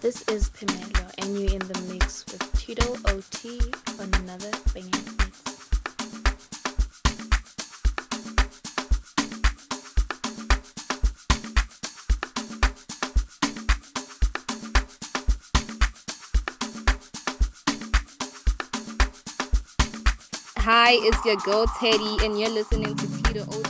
This is Pimelo, and you in the mix with Tito OT on another banging mix. Hi, it's your girl Teddy, and you're listening to Tito OT.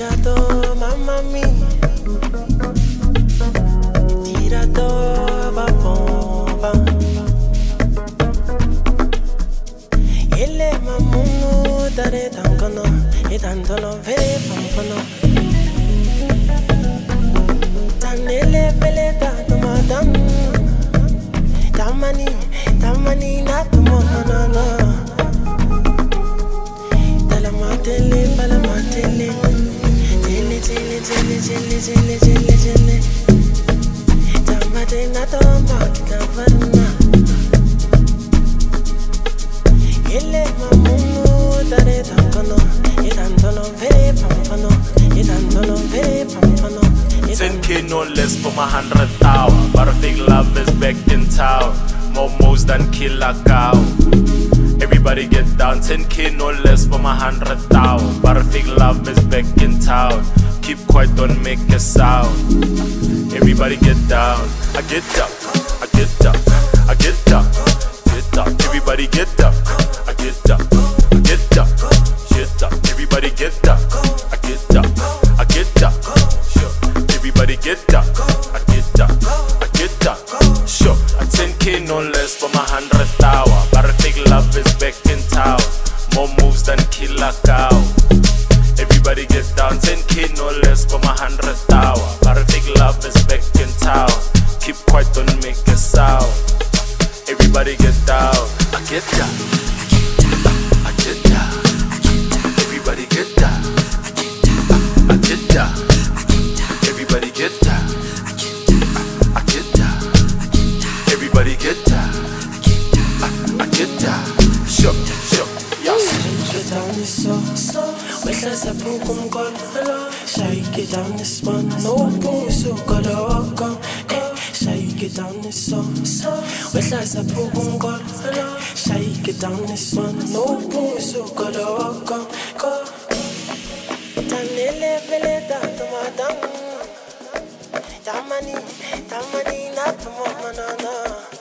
Tirato, mamma mia. Tirato, va bomba. Ele mamuno dare tangono, e tanto non vede fanfano. Tanele pele tanto madam. Tamani, tamani na tumo no no. Dala 10k no less for my hundredth hour. But I think love is back in town. More moves than killer cow. Everybody get down. 10k no less for my hundredth hour. But I think love is back in town. Keep quiet, don't make a sound. Everybody get down. I get up. I get up. I get up. Get up. Everybody get up. I get up. I get up. Get up. Everybody get up. Shake down this one. No puso koloko, eh. Shake down this so, so. Wehla saphuka umkolo, shake down this one. No puso koloko, ko. Tanele pele tanto madam. Tamani, tamani na tumo manana.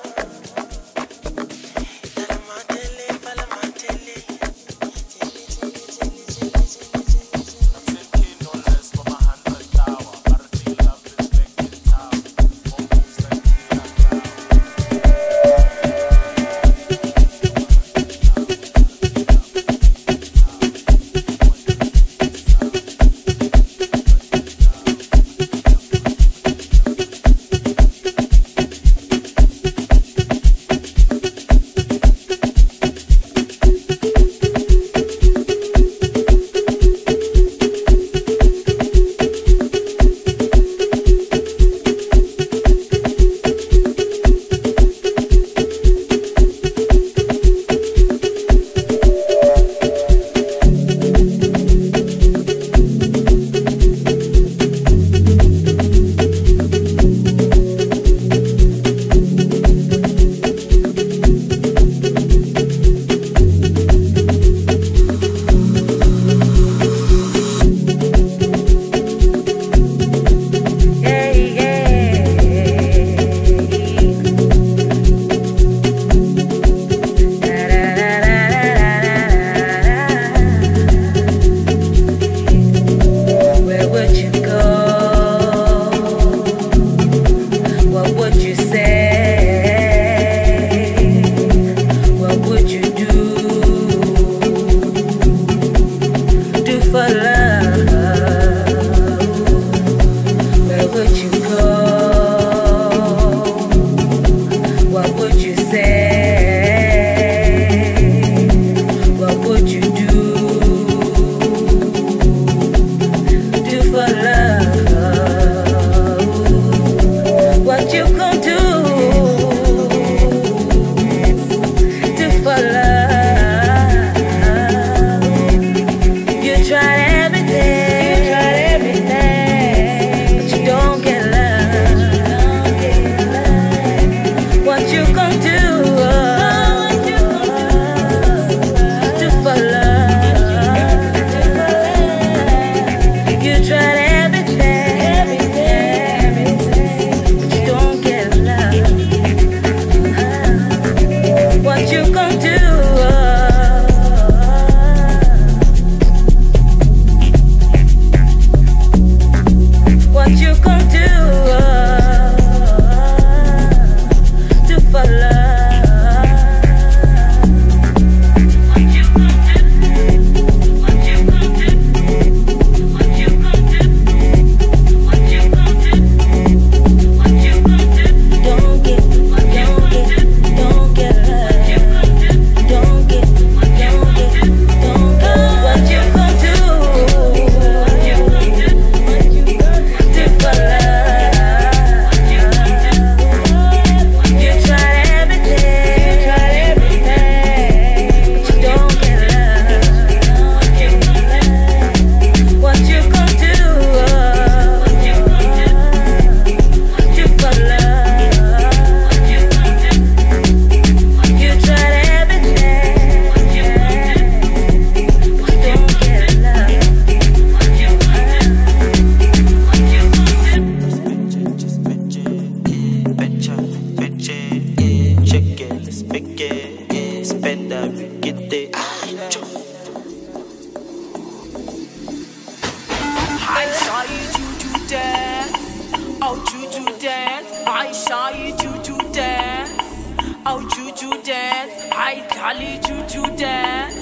Charlie Juju dance.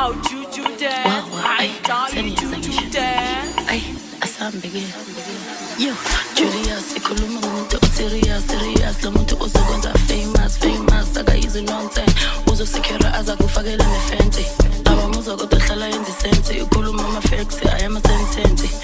Oh, Juju dance. Wow, wow. Ay, Charlie Juju dance. Ay, asambeke. Yo, curious, ikhuluma ngomuntu oserious, serious, lo muntu ozokwenza famous, famous, aka izilonse, uzosekura aza kufakela nefente. Abamuzwa kodwa hlala yenza isense, ukhuluma ama-facts, hayi ama-sentence.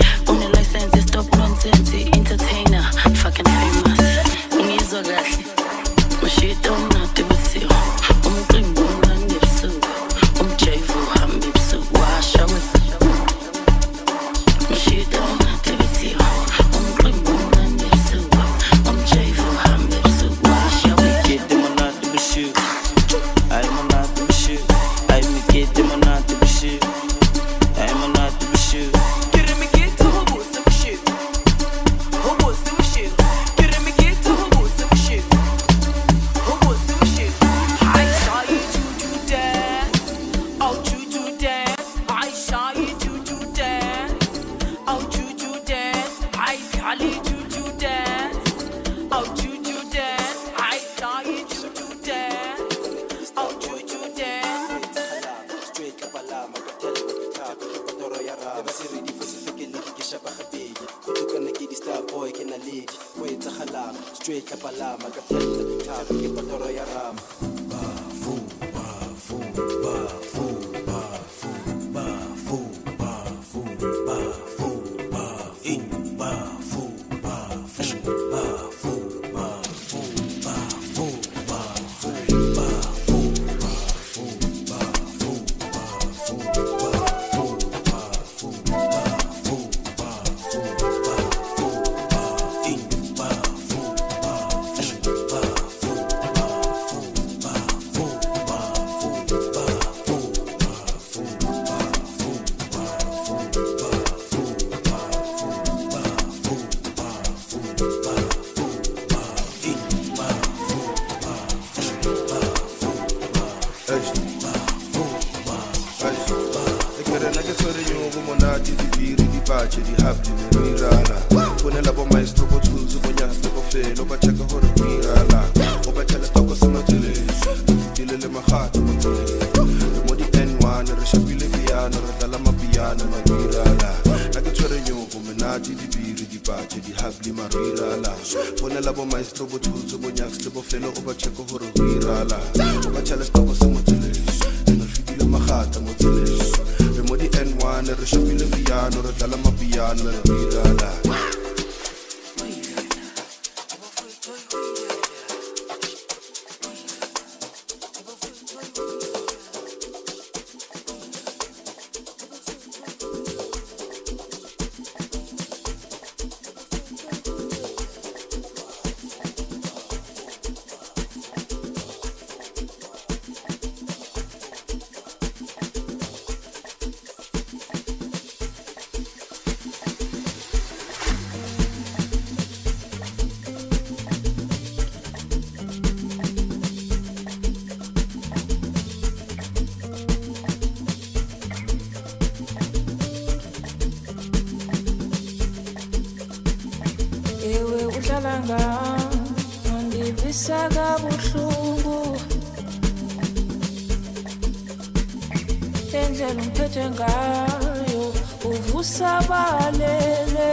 ngayo uvusabalele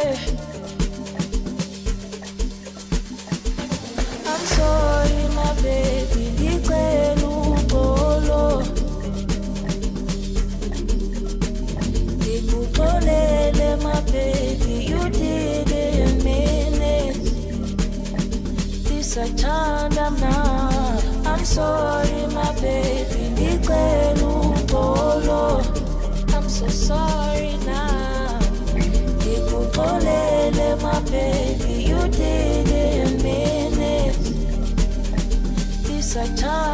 I'm sorry my baby uxolo ngikuxolele my baby you didn't mean it this a I'm not. I'm sorry my baby baby, you did it in minutes. This are times.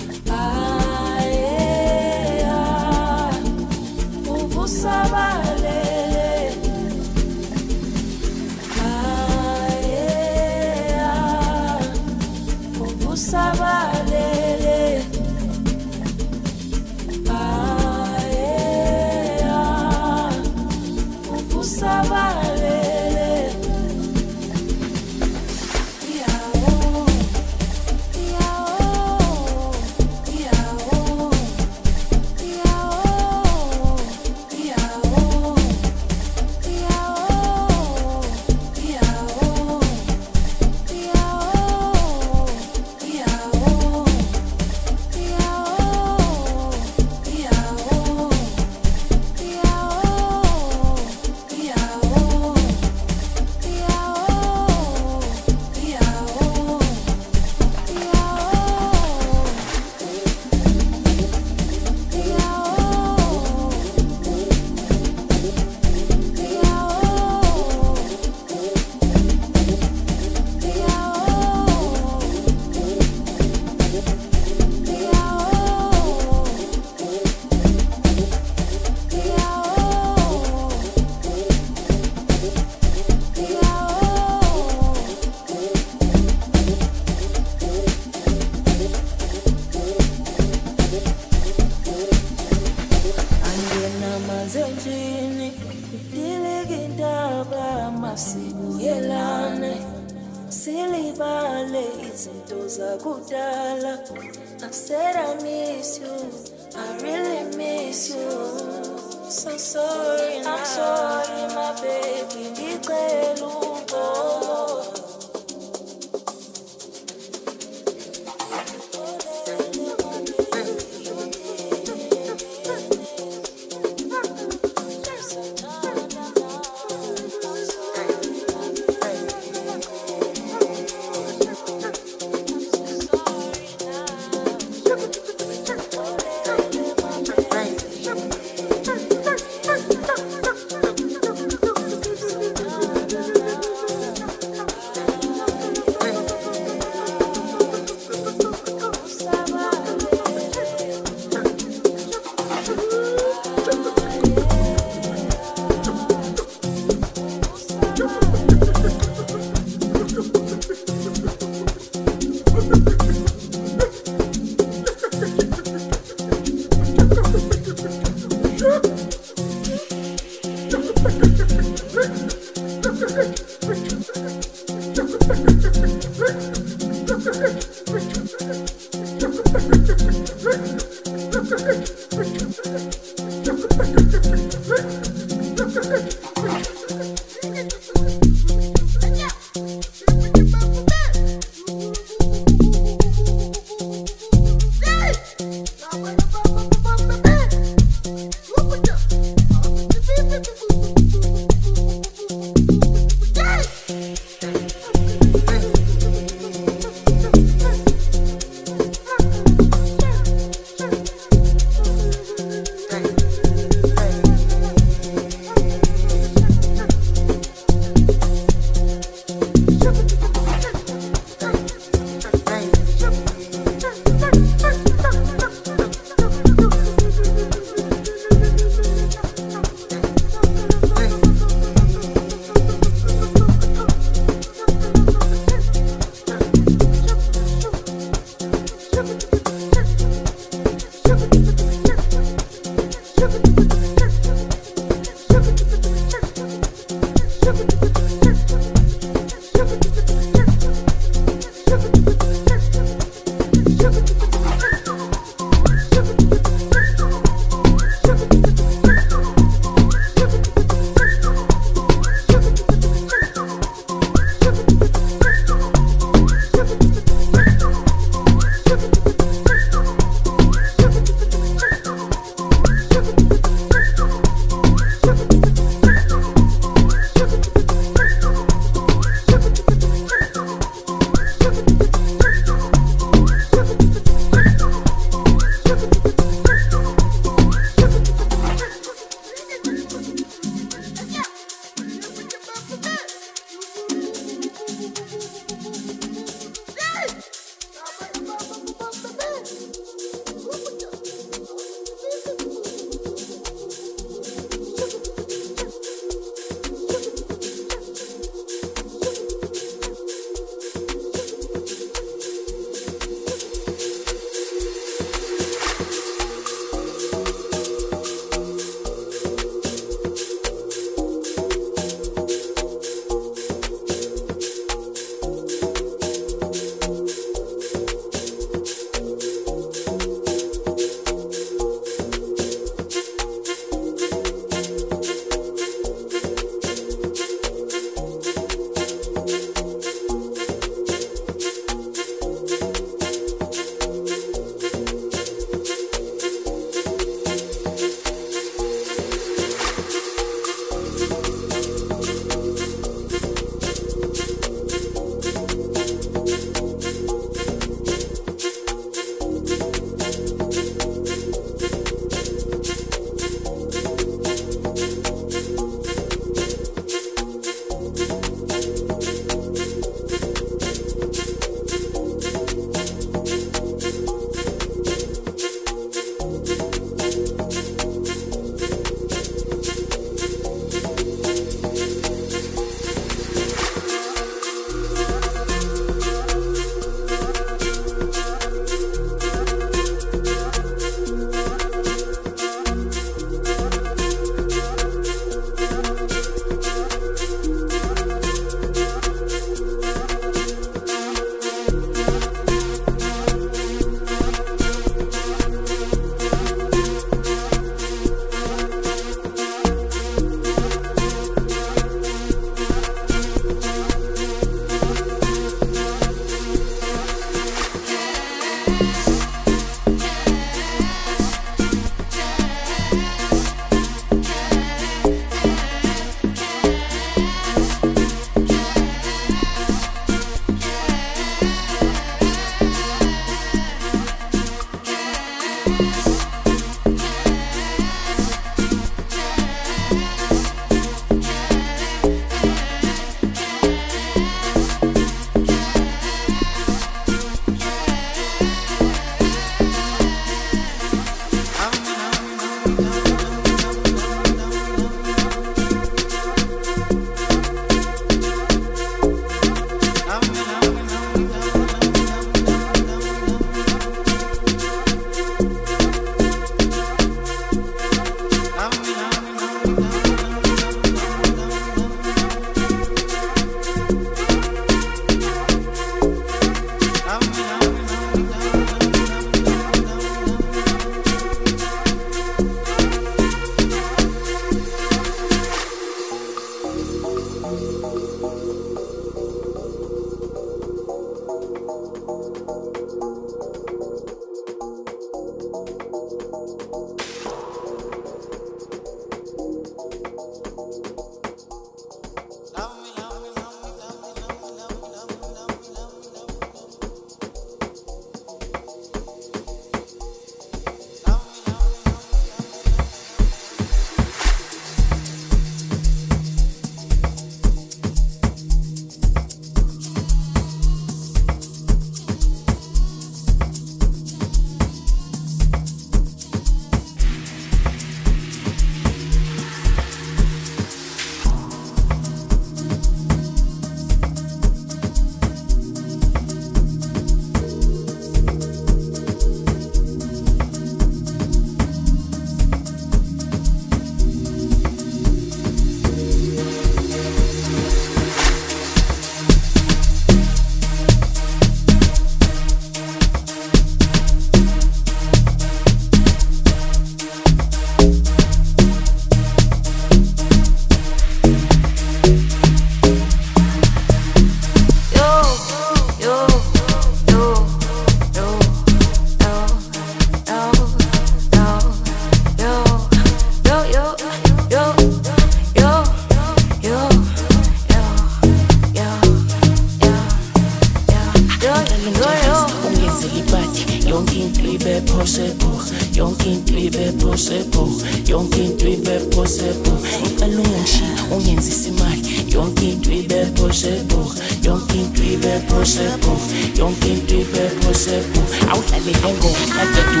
ngayo ungenzeli ibhadi yonke be ibe possible yonke into ibe possible yonke into ibe possible. Ngicela ungishiye ungenzisa imali yonke into ibe possible yonke into ibe possible yonke into ibe possible. Awudlale ngengoma kade be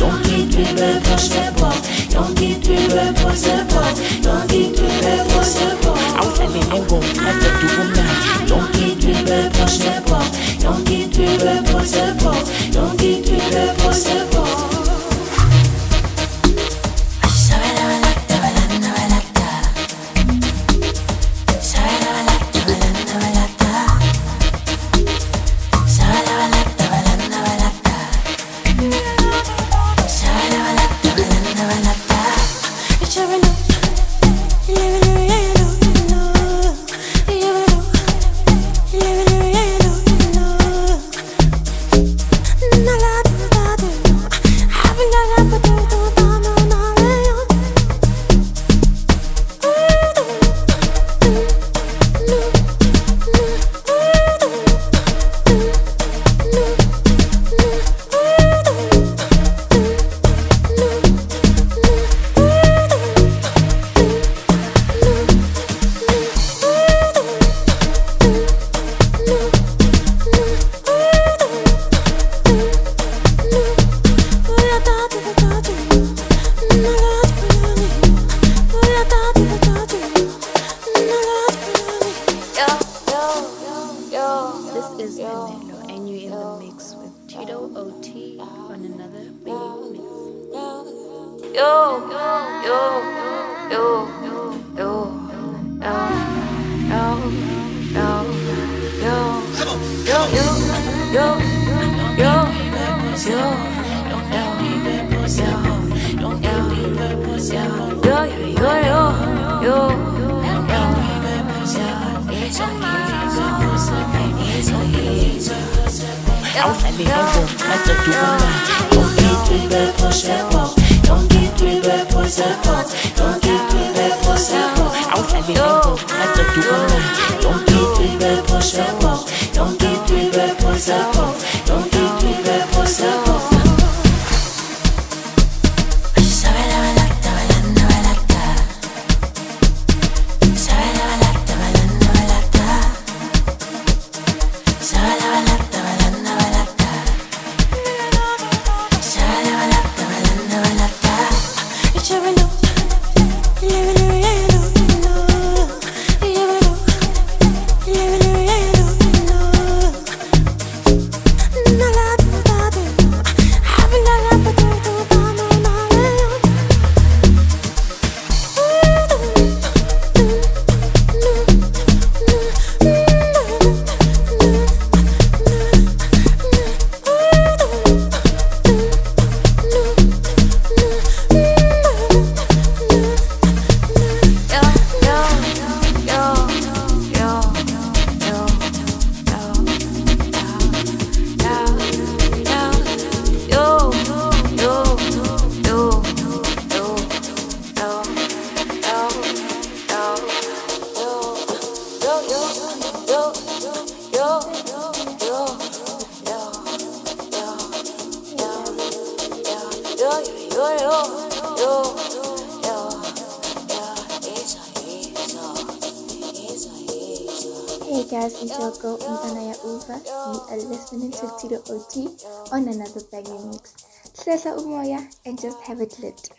yonke into ibe possible yonke into ibe possible yonke into ibe possible. Awudlale ngengoma kade ukumnandi yonke le poses. Tant qu'il tu le poses, je. Tant qu'il tu le poses. Don't get to the prochaine. Don't get porte. Don't get the Don't get bubble tea on another banging mix. Stress out Umoya and just have it lit.